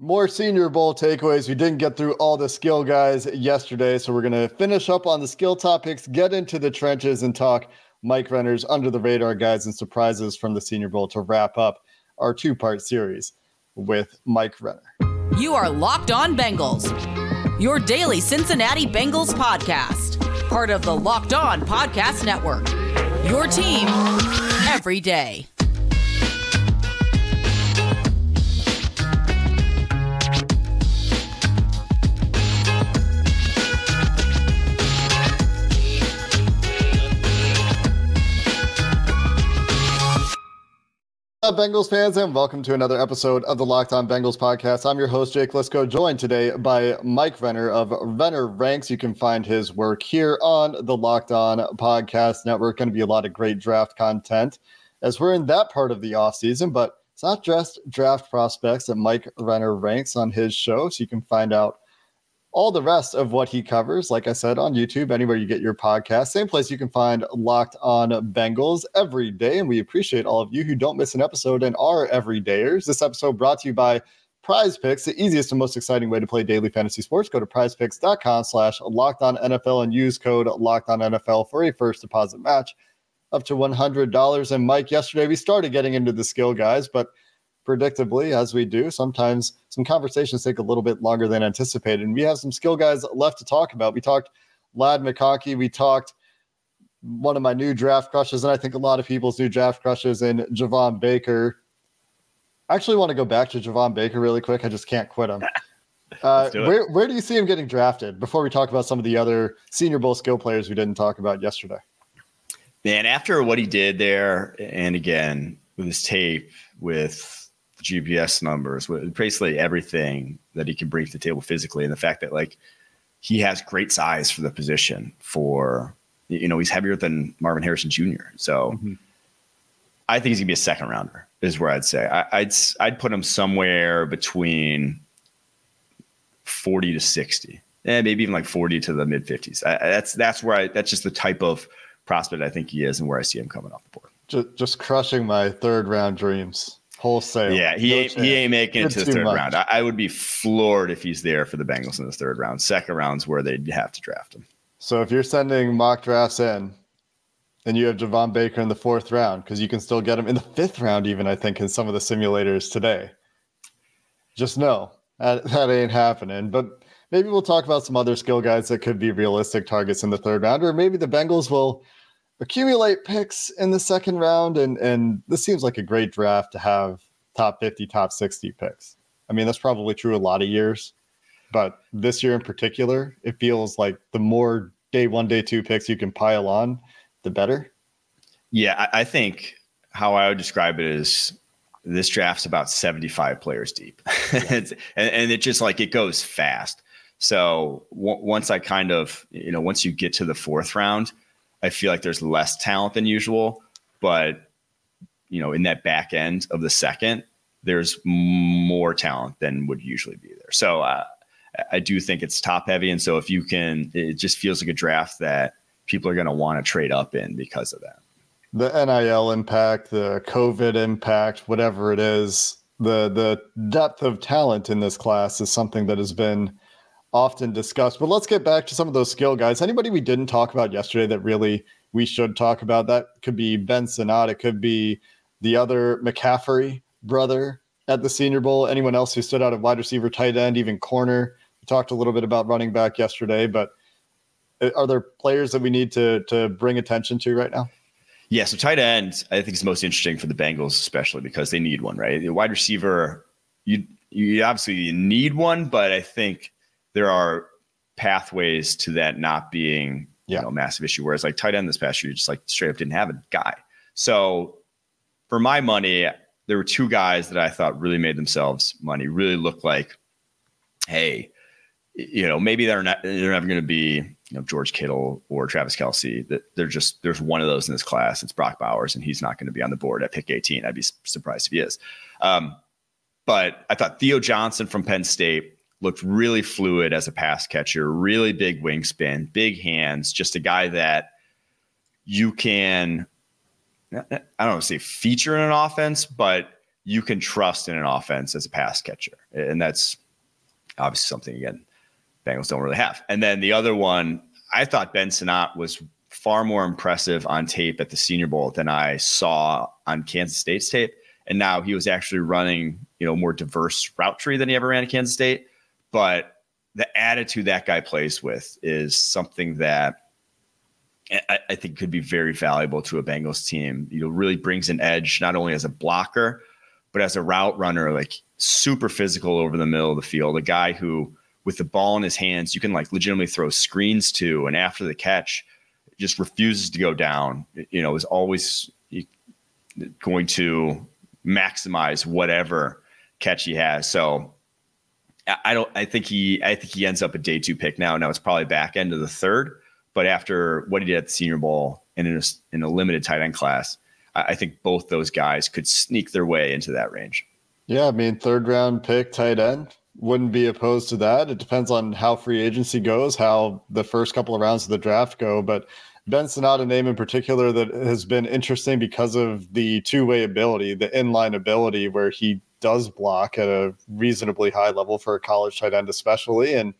More Senior Bowl takeaways. We didn't get through all the skill guys yesterday, so we're going to finish up on the skill topics, get into the trenches, and talk Mike Renner's under the radar guys and surprises from the Senior Bowl to wrap up our two part series with Mike Renner. You are Locked On Bengals, your daily Cincinnati Bengals podcast, part of the Locked On Podcast Network. Your team every day. Up, Bengals fans, and welcome to another episode of the Locked On Bengals podcast. I'm your host, Jake Liscow, joined today by Mike Renner of Renner Ranks. You can find his work here on the Locked On Podcast Network. Going to be a lot of great draft content as we're in that part of the offseason, but it's not just draft prospects that Mike Renner ranks on his show. So you can find out all the rest of what he covers, like I said, on YouTube, anywhere you get your podcast. Same place you can find Locked On Bengals every day. And we appreciate all of you who don't miss an episode and are everydayers. This episode brought to you by Prize Picks, the easiest and most exciting way to play daily fantasy sports. Go to prizepicks.com slash locked on NFL and use code locked on NFL for a first deposit match up to $100. And Mike, yesterday we started getting into the skill guys, but – predictably, as we do, sometimes some conversations take a little bit longer than anticipated. And we have some skill guys left to talk about. We talked Ladd McConkey. We talked one of my new draft crushes, and I think a lot of people's new draft crushes in Javon Baker. I actually want to go back to Javon Baker really quick. I just can't quit him. Uh, where, where do you see him getting drafted before we talk about some of the other Senior Bowl skill players we didn't talk about yesterday? Man, after what he did there, and again with his tape, with GPS numbers, with basically everything that he can bring to the table physically, and the fact that like he has great size for the position. For you know, he's heavier than Marvin Harrison Jr. So mm-hmm. I think he's gonna be a second rounder. Is where I'd say I, I'd I'd put him somewhere between forty to sixty, and maybe even like forty to the mid fifties. That's that's where I that's just the type of prospect I think he is, and where I see him coming off the board. Just, just crushing my third round dreams wholesale. Yeah, he ain't, he ain't making it to the third much. round. I, I, would be floored if he's there for the Bengals in the third round. Second round's where they'd have to draft him. So if you're sending mock drafts in, and you have Javon Baker in the fourth round, because you can still get him in the fifth round, even I think in some of the simulators today. Just know that, that ain't happening. But maybe we'll talk about some other skill guys that could be realistic targets in the third round, or maybe the Bengals will accumulate picks in the second round, and and this seems like a great draft to have top 50, top 60 picks. I mean, that's probably true a lot of years, but this year in particular, it feels like the more day one, day two picks you can pile on, the better. Yeah, I, I think how I would describe it is this draft's about 75 players deep. and, and it just like it goes fast. So w- once I kind of, you know, once you get to the fourth round, I feel like there's less talent than usual, but you know, in that back end of the second, there's more talent than would usually be there. So uh, I do think it's top heavy, and so if you can, it just feels like a draft that people are going to want to trade up in because of that. The NIL impact, the COVID impact, whatever it is, the the depth of talent in this class is something that has been often discussed. But let's get back to some of those skill guys. Anybody we didn't talk about yesterday that really we should talk about? That could be Ben Sinnott. It could be the other McCaffrey brother at the Senior Bowl. Anyone else who stood out at wide receiver, tight end, even corner. We talked a little bit about running back yesterday, but uh, are there players that we need to to bring attention to right now? Yeah, so tight end, I think is most interesting for the Bengals, especially because they need one, right? The wide receiver, you you obviously need one, but I think there are pathways to that not being yeah. you know a massive issue. Whereas like tight end this past year, just like straight up didn't have a guy. So for my money, there were two guys that I thought really made themselves money, really looked like, hey, you know, maybe they're not they're never going to be you know George Kittle or Travis Kelce. That they're just there's one of those in this class. It's Brock Bowers, and he's not going to be on the board at pick 18. I'd be surprised if he is. Um, but I thought Theo Johnson from Penn State looked really fluid as a pass catcher, really big wingspan, big hands, just a guy that you can I don't want to say feature in an offense, but you can trust in an offense as a pass catcher. And that's obviously something again Bengals don't really have. And then the other one, I thought Ben Sinnott was far more impressive on tape at the Senior Bowl than I saw on Kansas State's tape. And now he was actually running, you know, more diverse route tree than he ever ran at Kansas State. But the attitude that guy plays with is something that I, I think could be very valuable to a Bengals team. You know, really brings an edge not only as a blocker, but as a route runner, like super physical over the middle of the field. A guy who, with the ball in his hands, you can like legitimately throw screens to, and after the catch, just refuses to go down. You know, is always going to maximize whatever catch he has. So I don't. I think he. I think he ends up a day two pick now. Now it's probably back end of the third. But after what he did at the Senior Bowl and in a, in a limited tight end class, I, I think both those guys could sneak their way into that range. Yeah, I mean, third round pick tight end wouldn't be opposed to that. It depends on how free agency goes, how the first couple of rounds of the draft go. But Ben Sinnott, a name in particular that has been interesting because of the two way ability, the inline ability, where he does block at a reasonably high level for a college tight end, especially. And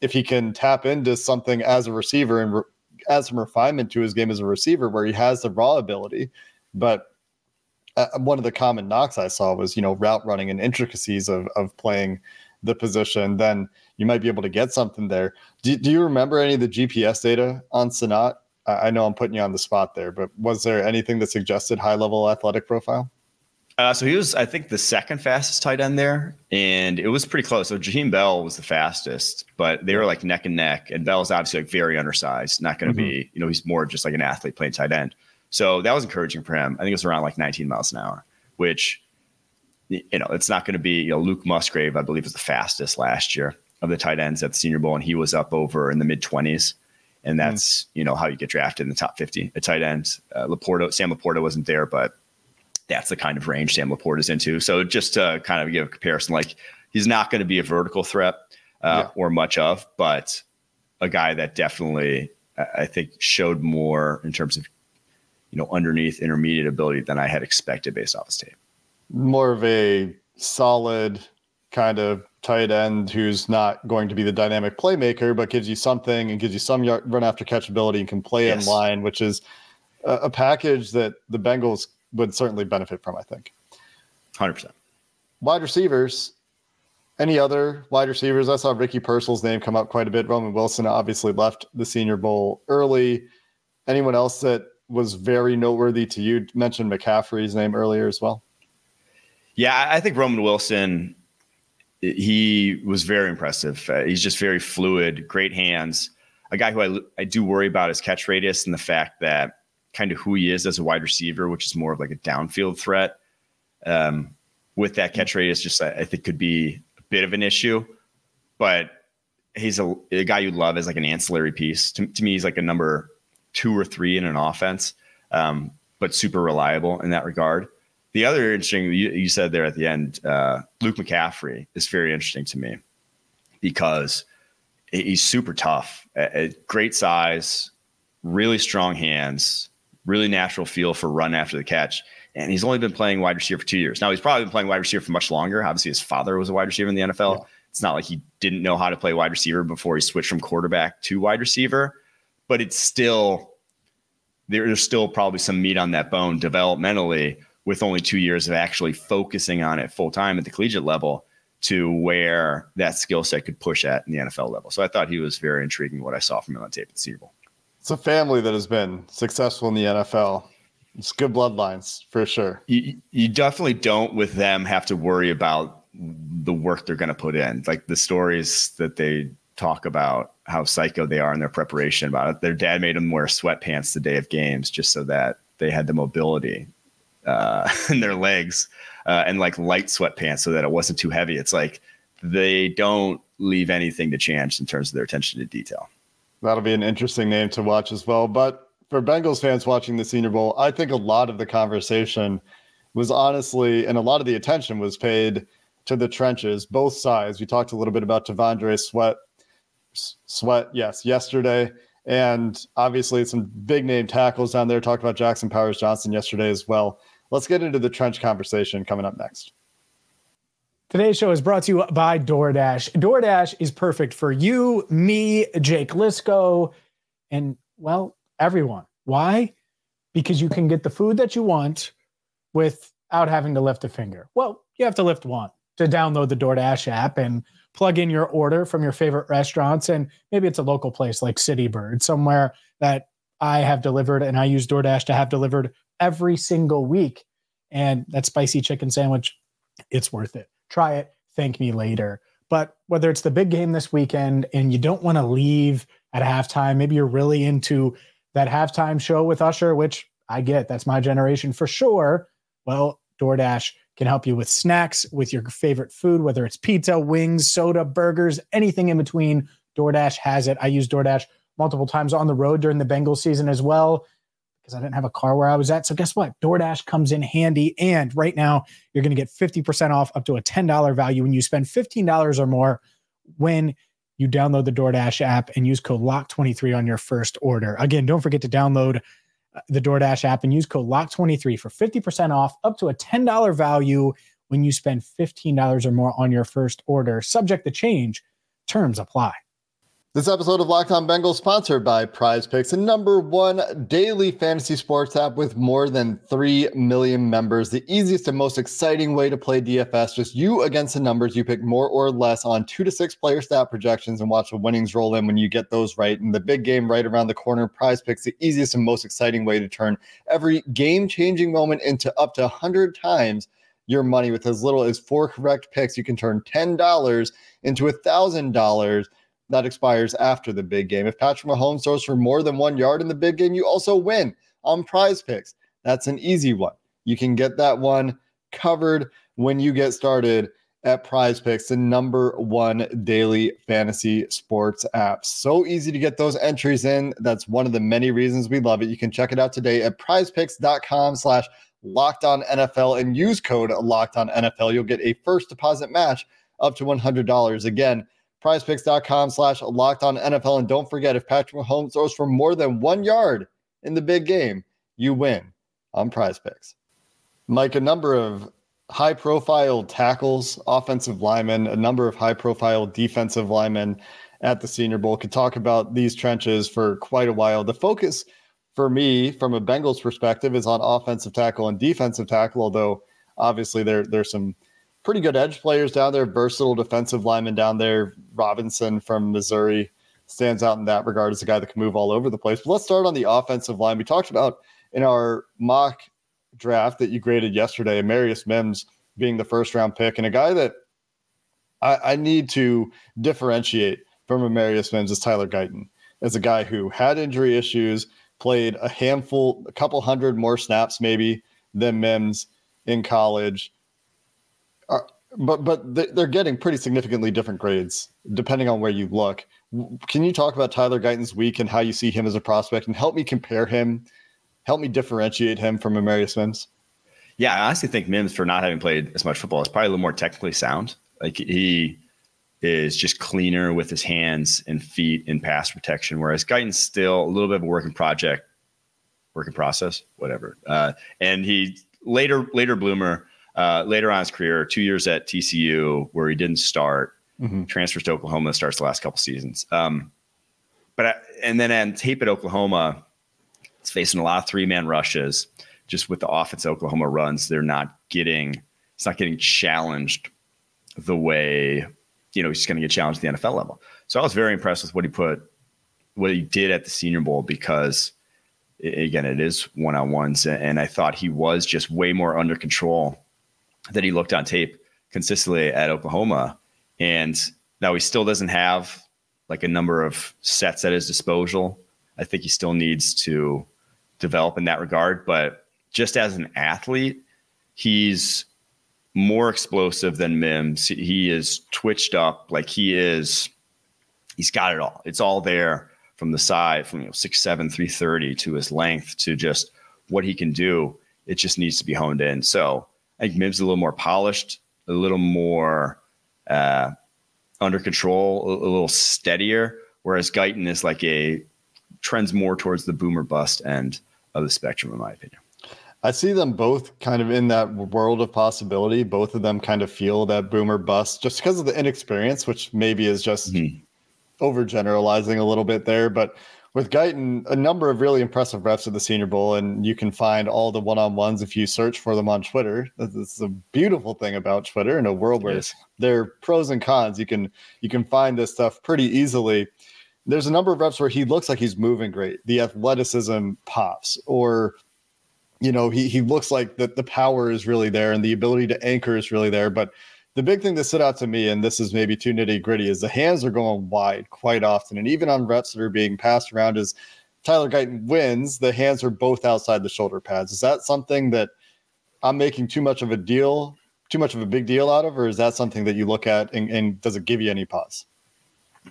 if he can tap into something as a receiver and re- add some refinement to his game as a receiver where he has the raw ability, but uh, one of the common knocks I saw was, you know, route running and intricacies of, of playing the position, then you might be able to get something there. Do, do you remember any of the GPS data on Sinnott? I know I'm putting you on the spot there, but was there anything that suggested high level athletic profile? Uh, so he was, I think, the second fastest tight end there, and it was pretty close. So Jaheim Bell was the fastest, but they were like neck and neck. And Bell's obviously like very undersized, not going to mm-hmm. be, you know, he's more just like an athlete playing tight end. So that was encouraging for him. I think it was around like 19 miles an hour, which, you know, it's not going to be, you know, Luke Musgrave, I believe, was the fastest last year of the tight ends at the Senior Bowl, and he was up over in the mid 20s. And mm. that's, mm-hmm. you know, how you get drafted in the top 50 at tight end. Uh, Laporta, Sam Laporta wasn't there, but that's the kind of range Sam Laporta is into. So just to kind of give a comparison, like he's not going to be a vertical threat uh, yeah. or much of, but a guy that definitely I think showed more in terms of you know underneath intermediate ability than I had expected based off his tape. More of a solid kind of tight end who's not going to be the dynamic playmaker, but gives you something and gives you some run after catch ability and can play yes. in line, which is a, a package that the Bengals would certainly benefit from, I think. 100%. Wide receivers, any other wide receivers? I saw Ricky Pearsall's name come up quite a bit. Roman Wilson obviously left the Senior Bowl early. Anyone else that was very noteworthy to you? Mentioned McCaffrey's name earlier as well. Yeah, I think Roman Wilson, he was very impressive. Uh, he's just very fluid, great hands. A guy who I, I do worry about his catch radius and the fact that kind of who he is as a wide receiver, which is more of like a downfield threat. Um, with that catch rate, radius, just I, I think could be a bit of an issue, but he's a, a guy you love as like an ancillary piece. To, to, me, he's like a number two or three in an offense, um, but super reliable in that regard. The other interesting you, you said there at the end, uh, Luke McCaffrey is very interesting to me because he's super tough, great size, really strong hands, really natural feel for run after the catch. And he's only been playing wide receiver for two years. Now he's probably been playing wide receiver for much longer. Obviously, his father was a wide receiver in the NFL. Yeah. It's not like he didn't know how to play wide receiver before he switched from quarterback to wide receiver, but it's still there's still probably some meat on that bone developmentally with only two years of actually focusing on it full time at the collegiate level to where that skill set could push at in the NFL level. So I thought he was very intriguing what I saw from him on tape at the Senior Bowl. It's a family that has been successful in the NFL. It's good bloodlines for sure. You, you definitely don't with them have to worry about the work they're going to put in. Like the stories that they talk about how psycho they are in their preparation about it. Their dad made them wear sweatpants the day of games just so that they had the mobility uh, in their legs uh, and like light sweatpants so that it wasn't too heavy. It's like they don't leave anything to chance in terms of their attention to detail. That'll be an interesting name to watch as well. But for Bengals fans watching the Senior Bowl, I think a lot of the conversation was honestly, and a lot of the attention was paid to the trenches, both sides. We talked a little bit about T'Vondre Sweat, Sweat, yes, yesterday, and obviously some big name tackles down there. Talked about Jackson Powers Johnson yesterday as well. Let's get into the trench conversation coming up next. Today's show is brought to you by DoorDash. DoorDash is perfect for you, me, Jake Liscow, and well, everyone. Why? Because you can get the food that you want without having to lift a finger. Well, you have to lift one to download the DoorDash app and plug in your order from your favorite restaurants. And maybe it's a local place like City Bird, somewhere that I have delivered and I use DoorDash to have delivered every single week. And that spicy chicken sandwich, it's worth it try it, thank me later. But whether it's the big game this weekend and you don't want to leave at halftime, maybe you're really into that halftime show with Usher, which I get, that's my generation for sure. Well, DoorDash can help you with snacks, with your favorite food, whether it's pizza, wings, soda, burgers, anything in between. DoorDash has it. I use DoorDash multiple times on the road during the Bengals season as well because I didn't have a car where I was at. So guess what? DoorDash comes in handy. And right now, you're going to get 50% off up to a $10 value when you spend $15 or more when you download the DoorDash app and use code LOCK23 on your first order. Again, don't forget to download uh, the DoorDash app and use code LOCK23 for 50% off up to a $10 value when you spend $15 or more on your first order. Subject to change, terms apply. This episode of Locked On Bengals sponsored by Prize Picks, the number one daily fantasy sports app with more than 3 million members. The easiest and most exciting way to play DFS, just you against the numbers. You pick more or less on two to six player stat projections and watch the winnings roll in when you get those right. And the big game right around the corner, Prize Picks, the easiest and most exciting way to turn every game changing moment into up to 100 times your money with as little as four correct picks. You can turn $10 into $1,000 that expires after the big game. If Patrick Mahomes throws for more than one yard in the big game, you also win on prize picks. That's an easy one. You can get that one covered when you get started at prize picks, the number one daily fantasy sports app. So easy to get those entries in. That's one of the many reasons we love it. You can check it out today at prizepicks.com slash locked on NFL and use code locked on NFL. You'll get a first deposit match up to $100. Again, prizepicks.com slash locked on NFL. And don't forget, if Patrick Mahomes throws for more than one yard in the big game, you win on prize picks. Mike, a number of high profile tackles, offensive linemen, a number of high profile defensive linemen at the Senior Bowl could talk about these trenches for quite a while. The focus for me, from a Bengals perspective, is on offensive tackle and defensive tackle, although obviously there, there's some pretty good edge players down there, versatile defensive lineman down there. Robinson from Missouri stands out in that regard as a guy that can move all over the place. But let's start on the offensive line. We talked about in our mock draft that you graded yesterday, Marius Mims being the first round pick, and a guy that I, I need to differentiate from Amarius Mims is Tyler Guyton as a guy who had injury issues, played a handful, a couple hundred more snaps maybe than Mims in college but but they're getting pretty significantly different grades depending on where you look. Can you talk about Tyler Guyton's week and how you see him as a prospect, and help me compare him, help me differentiate him from Amarius Mims? Yeah, I honestly think Mims, for not having played as much football, is probably a little more technically sound. Like he is just cleaner with his hands and feet in pass protection, whereas Guyton's still a little bit of a working project, working process, whatever. Uh, and he later later bloomer uh, later on his career, two years at TCU where he didn't start, mm-hmm. transfers to Oklahoma, starts the last couple seasons. Um, but I, and then on tape at Oklahoma, it's facing a lot of three man rushes. Just with the offense Oklahoma runs, they're not getting it's not getting challenged the way you know he's going to get challenged at the NFL level. So I was very impressed with what he put, what he did at the Senior Bowl because again, it is one on ones, and I thought he was just way more under control that he looked on tape consistently at Oklahoma. And now he still doesn't have like a number of sets at his disposal. I think he still needs to develop in that regard. But just as an athlete, he's more explosive than Mims. He is twitched up like he is. He's got it all. It's all there from the side, from you know six seven three thirty to his length to just what he can do. It just needs to be honed in. So I think Mims a little more polished, a little more uh, under control, a, a little steadier. Whereas Guyton is like a trends more towards the boomer bust end of the spectrum, in my opinion. I see them both kind of in that world of possibility. Both of them kind of feel that boomer bust just because of the inexperience, which maybe is just mm-hmm. overgeneralizing a little bit there. But with Guyton, a number of really impressive reps at the Senior Bowl, and you can find all the one on ones if you search for them on Twitter. That's a beautiful thing about Twitter in a world where yes. there are pros and cons. You can you can find this stuff pretty easily. There's a number of reps where he looks like he's moving great. The athleticism pops, or you know, he he looks like that the power is really there and the ability to anchor is really there. But the big thing that stood out to me, and this is maybe too nitty gritty, is the hands are going wide quite often. And even on reps that are being passed around as Tyler Guyton wins, the hands are both outside the shoulder pads. Is that something that I'm making too much of a deal, too much of a big deal out of, or is that something that you look at and, and does it give you any pause?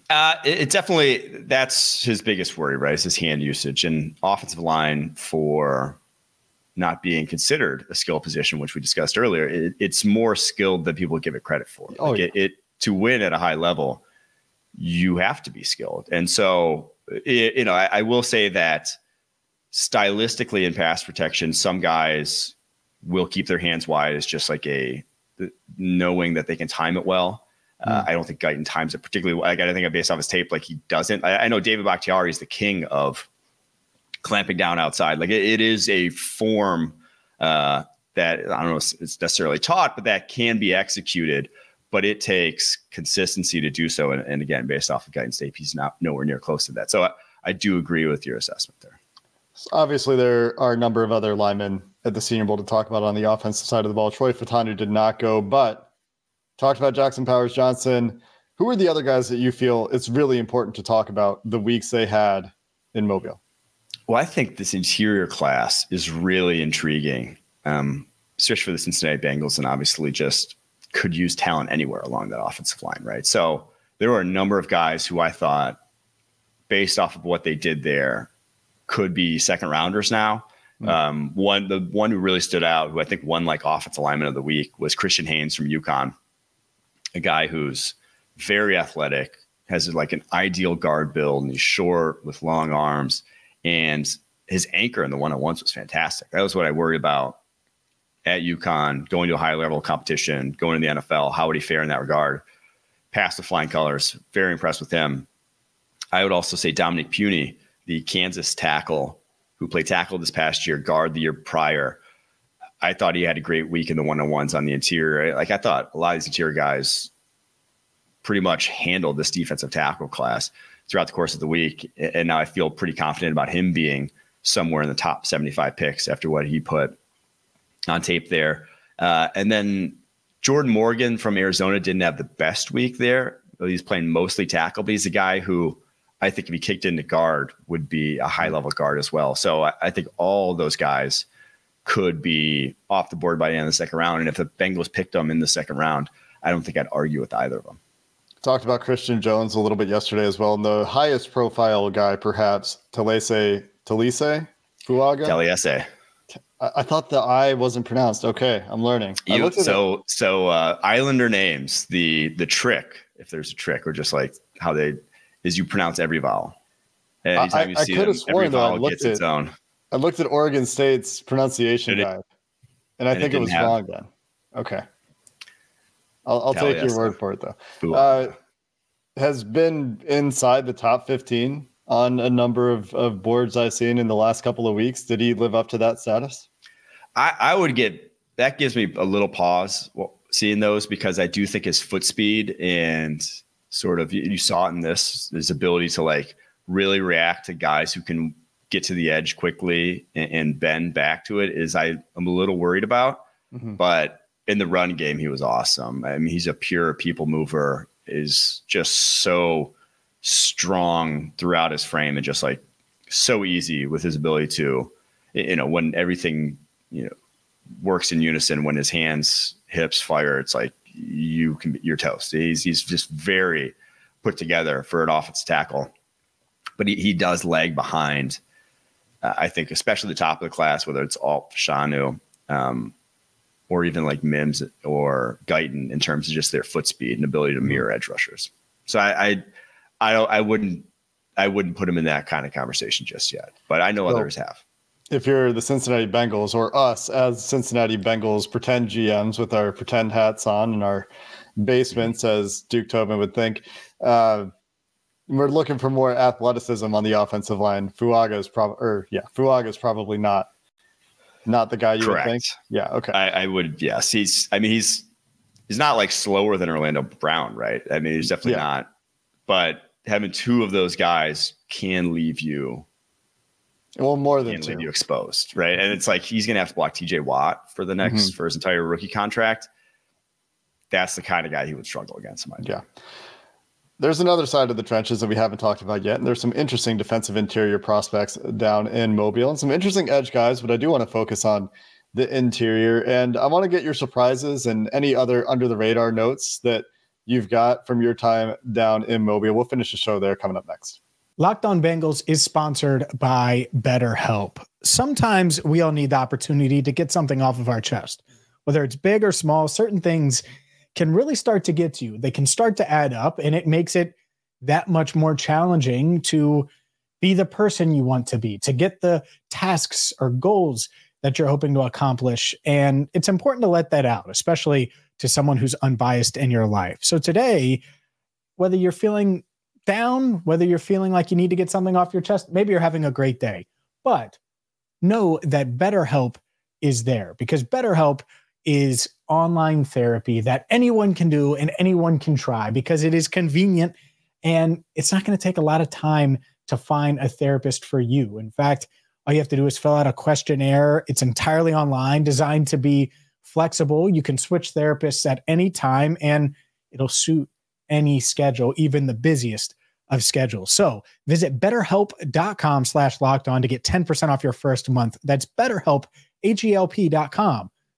Uh, it, it, definitely that's his biggest worry, right? Is his hand usage and offensive line for not being considered a skill position, which we discussed earlier. It, it's more skilled than people give it credit for. Oh, like yeah. it, it, to win at a high level, you have to be skilled, and so it, you know I, I will say that stylistically in pass protection, some guys will keep their hands wide as just like a knowing that they can time it well. Uh, hmm. I don't think Guyton times it particularly. Like, I think based off his tape, like he doesn't. I, I know David Bakhtiari is the king of clamping down outside. Like it, it is a form uh, that I don't know if it's necessarily taught, but that can be executed. But it takes consistency to do so. And, and again, based off of Guyton's tape, he's not nowhere near close to that. So I, I do agree with your assessment there. Obviously, there are a number of other linemen at the Senior Bowl to talk about on the offensive side of the ball. Troy Fautanu did not go, but talked about Jackson Powers Johnson. Who are the other guys that you feel it's really important to talk about the weeks they had in Mobile? Well, I think this interior class is really intriguing, um, especially for the Cincinnati Bengals, and obviously just could use talent anywhere along that offensive line, right? So there were a number of guys who I thought, based off of what they did there, could be second rounders now. Mm-hmm. Um, one, the one who really stood out, who I think won like offensive lineman of the week, was Christian Haynes from UConn, a guy who's very athletic, has like an ideal guard build, and he's short with long arms and his anchor in the one on ones was fantastic. That was what I worried about at UConn, going to a high level competition, going to the NFL. How would he fare in that regard? Past the flying colors. Very impressed with him. I would also say Dominic Puni, the Kansas tackle who played tackle this past year, guard the year prior. I thought he had a great week in the one on ones on the interior. Like I thought a lot of these interior guys pretty much handled this defensive tackle class throughout the course of the week. And now I feel pretty confident about him being somewhere in the top 75 picks after what he put on tape there. Uh, and then Jordan Morgan from Arizona didn't have the best week there. He's playing mostly tackle, but he's a guy who I think if he kicked into guard would be a high level guard as well. So I, I think all those guys could be off the board by the end of the second round. And if the Bengals picked them in the second round, I don't think I'd argue with either of them. Talked about Christian Jones a little bit yesterday as well. And the highest profile guy, perhaps, Talese Talise Fuaga. Talese. I, I thought the I wasn't pronounced. Okay, I'm learning. You, so it. so uh, Islander names the the trick, if there's a trick, or just like how they is you pronounce every vowel. Anytime I, you see I them, every vowel gets at, its own. I looked at Oregon State's pronunciation and guide, and I and think it, it was wrong then. Okay. I'll, I'll take your word for it though. Uh, has been inside the top 15 on a number of, of boards I've seen in the last couple of weeks. Did he live up to that status? I, I would get that gives me a little pause seeing those because I do think his foot speed and sort of you saw it in this his ability to like really react to guys who can get to the edge quickly and, and bend back to it is I am a little worried about. Mm-hmm. But in the run game, he was awesome. I mean, he's a pure people mover, is just so strong throughout his frame and just like so easy with his ability to, you know, when everything, you know, works in unison when his hands, hips fire. It's like you can be, you're toast. He's he's just very put together for an offensive tackle, but he, he does lag behind. Uh, I think, especially the top of the class, whether it's Alt Fashanu, um, or even like Mims or Guyton in terms of just their foot speed and ability to mirror edge rushers. So I, I, I, I wouldn't, I wouldn't put him in that kind of conversation just yet. But I know well, others have. If you're the Cincinnati Bengals or us as Cincinnati Bengals pretend GMs with our pretend hats on in our basements, as Duke Tobin would think, uh, we're looking for more athleticism on the offensive line. Fuaga is probably, or yeah, Fuaga is probably not not the guy you Correct. would think. Yeah. Okay. I, I, would. Yes. He's. I mean, he's he's not like slower than Orlando Brown, right? I mean, he's definitely yeah. not. But having two of those guys can leave you. Well, more than leave you exposed, right? And it's like he's going to have to block T.J. Watt for the next mm-hmm. for his entire rookie contract. That's the kind of guy he would struggle against. Yeah. There's another side of the trenches that we haven't talked about yet, and there's some interesting defensive interior prospects down in Mobile and some interesting edge guys, but I do want to focus on the interior. And I want to get your surprises and any other under the radar notes that you've got from your time down in Mobile. We'll finish the show there coming up next. Locked on Bengals is sponsored by BetterHelp. Sometimes we all need the opportunity to get something off of our chest, whether it's big or small, certain things can really start to get to you. They can start to add up, and it makes it that much more challenging to be the person you want to be, to get the tasks or goals that you're hoping to accomplish. And it's important to let that out, especially to someone who's unbiased in your life. So today, whether you're feeling down, whether you're feeling like you need to get something off your chest, maybe you're having a great day, but know that BetterHelp is there because BetterHelp is online therapy that anyone can do and anyone can try because it is convenient and it's not going to take a lot of time to find a therapist for you. In fact, all you have to do is fill out a questionnaire. It's entirely online, designed to be flexible. You can switch therapists at any time and it'll suit any schedule, even the busiest of schedules. So visit betterhelp.com slash locked on to get 10% off your first month. That's betterhelp, H-E-L-P.com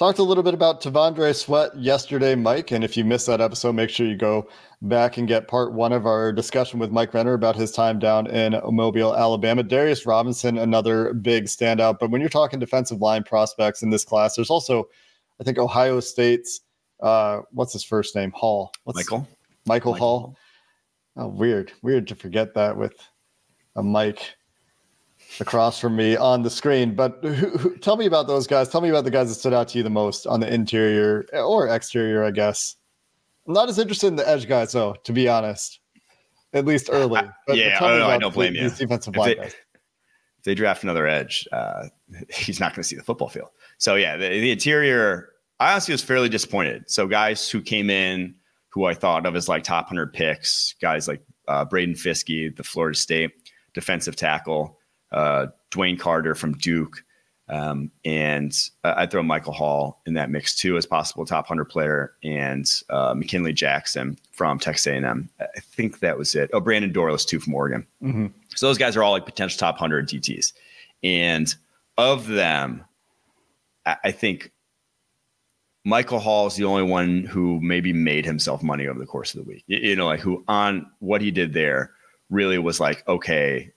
Talked a little bit about T'Vondre Sweat yesterday, Mike. And if you missed that episode, make sure you go back and get part one of our discussion with Mike Renner about his time down in Mobile, Alabama. Darius Robinson, another big standout. But when you're talking defensive line prospects in this class, there's also, I think, Ohio State's, uh, what's his first name? Hall. What's, Michael. Michael. Michael Hall. Oh, weird. Weird to forget that with a Mike across from me on the screen. But who, who, tell me about those guys. Tell me about the guys that stood out to you the most on the interior or exterior, I guess. I'm not as interested in the edge guys, though, to be honest. At least early. But yeah, oh, no, I don't blame the, you. defensive line guys. If they draft another edge, uh, he's not going to see the football field. So yeah, the, the interior. I honestly was fairly disappointed. So guys who came in, who I thought of as like top hundred picks, guys like uh, Braden Fiske, the Florida State defensive tackle, uh, DeWayne Carter from Duke. Um, and uh, I'd throw Michael Hall in that mix too as possible top 100 player and uh, McKinley Jackson from Texas A&M. I think that was it. Oh, Brandon Dorlus too from Oregon. Mm-hmm. So those guys are all like potential top 100 DTs. And of them, I, I think Michael Hall is the only one who maybe made himself money over the course of the week. You, you know, like who on what he did there really was like, okay,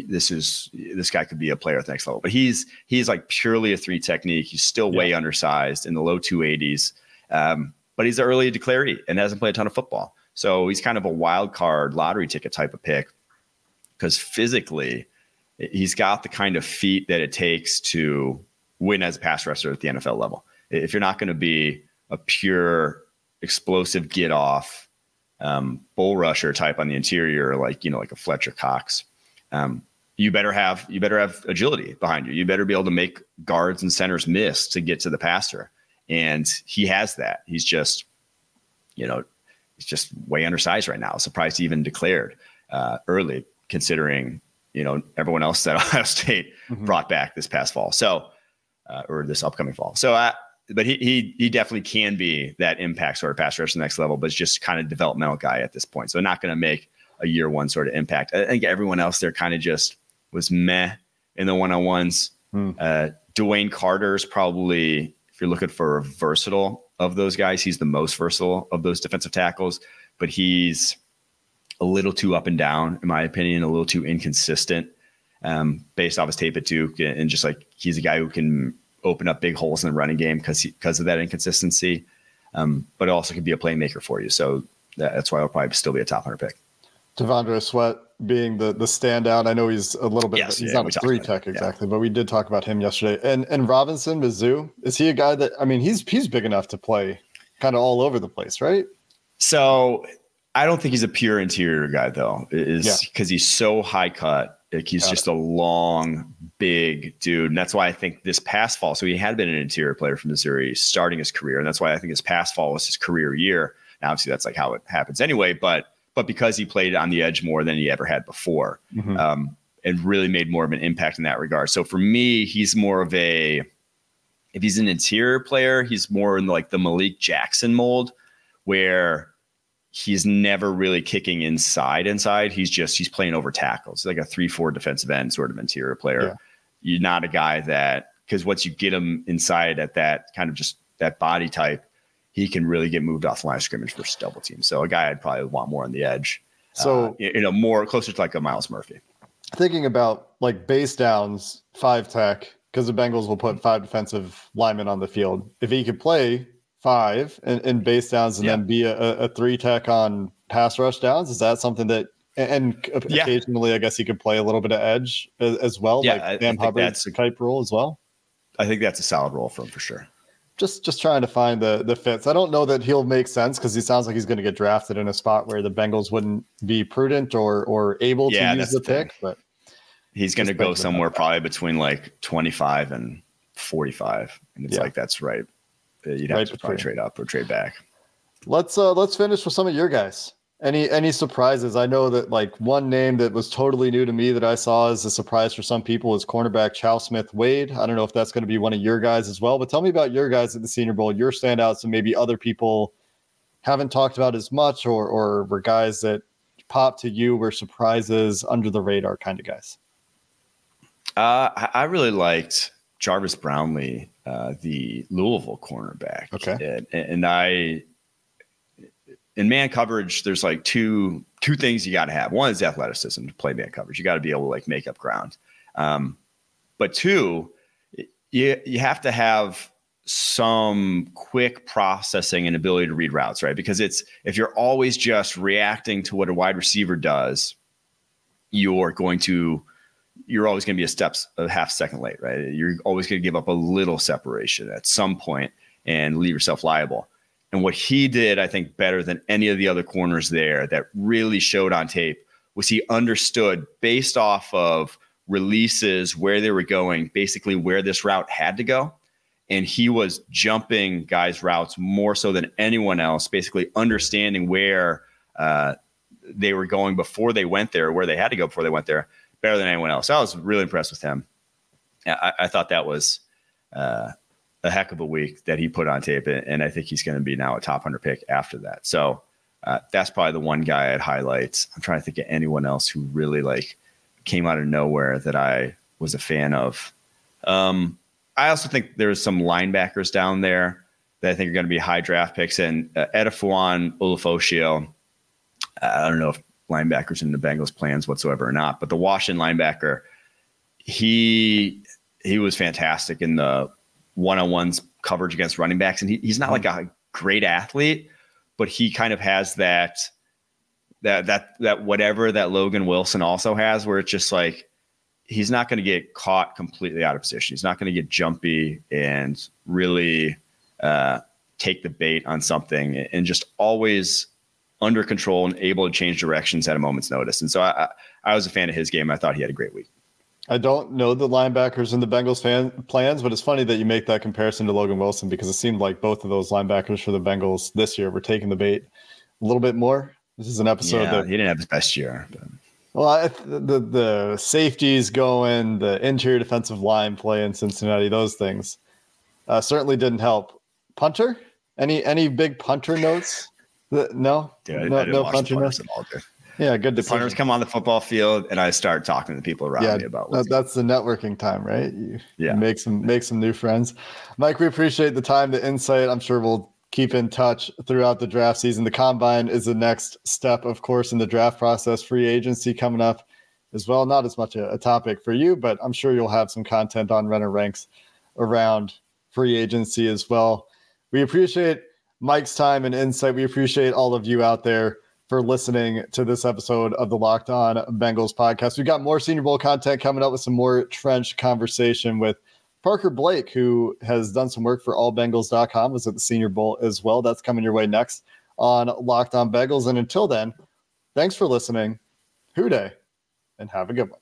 this is this guy could be a player at the next level. But he's he's like purely a three technique. He's still way yeah. undersized in the low 280s. Um, but he's an early declaree and hasn't played a ton of football. So he's kind of a wild card lottery ticket type of pick because physically he's got the kind of feet that it takes to win as a pass rusher at the NFL level. If you're not going to be a pure explosive get off um, bull rusher type on the interior, like you know, like a Fletcher Cox. Um, you better have you better have agility behind you. You better be able to make guards and centers miss to get to the passer, and he has that. He's just, you know, he's just way undersized right now. Surprised he even declared uh, early, considering you know everyone else that Ohio State mm-hmm. brought back this past fall. So, uh, or this upcoming fall. So I but he he he definitely can be that impact sort of pass rush to the next level, but it's just kind of developmental guy at this point. So not going to make a year one sort of impact. I think everyone else there kind of just was meh in the one on ones. Hmm. Uh, DeWayne Carter is probably if you're looking for a versatile of those guys, he's the most versatile of those defensive tackles, but he's a little too up and down in my opinion, a little too inconsistent. Um, based off his tape at Duke, and just like he's a guy who can open up big holes in the running game because because of that inconsistency. Um, but also could be a playmaker for you. So that's why I'll probably still be a top hundred pick. T'Vondre Sweat being the the standout. I know he's a little bit. Yes, he's yeah, not a three tech exactly, yeah. but we did talk about him yesterday. And and Robinson Mizzou is he a guy that I mean he's he's big enough to play kind of all over the place, right? So I don't think he's a pure interior guy though. Is because yeah. he's so high cut. Like he's Got just it. a long, big dude. And that's why I think this past fall, so he had been an interior player from Missouri starting his career. And that's why I think his past fall was his career year. Now, obviously, that's like how it happens anyway. But but because he played on the edge more than he ever had before, mm-hmm. um, and really made more of an impact in that regard. So for me, he's more of a if he's an interior player, he's more in like the Malik Jackson mold, where he's never really kicking inside inside he's just he's playing over tackles like a three four defensive end sort of interior player yeah. you're not a guy that because once you get him inside at that kind of just that body type he can really get moved off the line of scrimmage for double team so a guy i'd probably want more on the edge so uh, you know more closer to like a Myles Murphy thinking about like base downs five tech because the bengals will put five defensive linemen on the field if he could play five in, in base downs and yeah. then be a, a, three tech on pass rush downs? Is that something that and yeah. occasionally I guess he could play a little bit of edge as, as well, yeah, like Sam Hubbard's type role as well? I think that's a solid role for him for sure. Just just trying to find the the fits. I don't know that he'll make sense because he sounds like he's going to get drafted in a spot where the Bengals wouldn't be prudent or or able yeah, to use the, the pick, but he's going to go somewhere probably between like 25 and 45 and it's yeah. like that's right you'd have right to probably trade up or trade back. Let's uh let's finish with some of your guys. Any any surprises? I know that like one name that was totally new to me that I saw as a surprise for some people is cornerback Chau Smith Wade. I don't know if that's going to be one of your guys as well, but tell me about your guys at the Senior Bowl, your standouts, and maybe other people haven't talked about as much, or or were guys that popped to you were surprises under the radar kind of guys. Uh, I really liked Jarvis Brownlee uh, the Louisville cornerback. Okay. And, and, I, in man coverage, there's like two two things you got to have. One is athleticism to play man coverage. You got to be able to like make up ground. Um, but two, you you have to have some quick processing and ability to read routes, right? Because it's if you're always just reacting to what a wide receiver does, you're going to you're always going to be a steps a half second late, right? You're always going to give up a little separation at some point and leave yourself liable. And what he did, I think, better than any of the other corners there that really showed on tape was he understood based off of releases where they were going, basically where this route had to go. And he was jumping guys' routes more so than anyone else, basically understanding where uh, they were going before they went there, where they had to go before they went there better than anyone else. So I was really impressed with him. I, I thought that was uh, a heck of a week that he put on tape, and I think he's going to be now a top hundred pick after that. So uh, that's probably the one guy I'd highlight. I'm trying to think of anyone else who really like came out of nowhere that I was a fan of. Um, I also think there's some linebackers down there that I think are going to be high draft picks, and uh, Edefuan Ulofoshio. I don't know if linebackers in the Bengals plans whatsoever or not. But the Washington linebacker, he he was fantastic in the one on ones coverage against running backs, and he, he's not like a great athlete, but he kind of has that that that that whatever that Logan Wilson also has, where it's just like he's not going to get caught completely out of position. He's not going to get jumpy and really uh, take the bait on something and just always under control and able to change directions at a moment's notice. And so I, I was a fan of his game. I thought he had a great week. I don't know the linebackers in the Bengals fan plans, but it's funny that you make that comparison to Logan Wilson because it seemed like both of those linebackers for the Bengals this year were taking the bait a little bit more. This is an episode Yeah, that he didn't have his best year. But. well, I, the the safeties going, the interior defensive line play in Cincinnati, those things uh, certainly didn't help. Punter, any any big punter notes? No, Dude, I, no, no punter notes. at all. Yeah, good. The punters come on the football field, and I start talking to people around Yeah, me about that, that's the networking time, right? You Yeah. make some make some new friends. Mike, we appreciate the time, the insight. I'm sure we'll keep in touch throughout the draft season. The combine is the next step, of course, in the draft process. Free agency coming up as well. Not as much a, a topic for you, but I'm sure you'll have some content on Renner Ranks around free agency as well. We appreciate Mike's time and insight. We appreciate all of you out there for listening to this episode of the Locked On Bengals podcast. We've got more Senior Bowl content coming up with some more trench conversation with Parker Blake, who has done some work for allbengals.com, was at the Senior Bowl as well. That's coming your way next on Locked On Bengals. And until then, thanks for listening. Who Dey, and have a good one.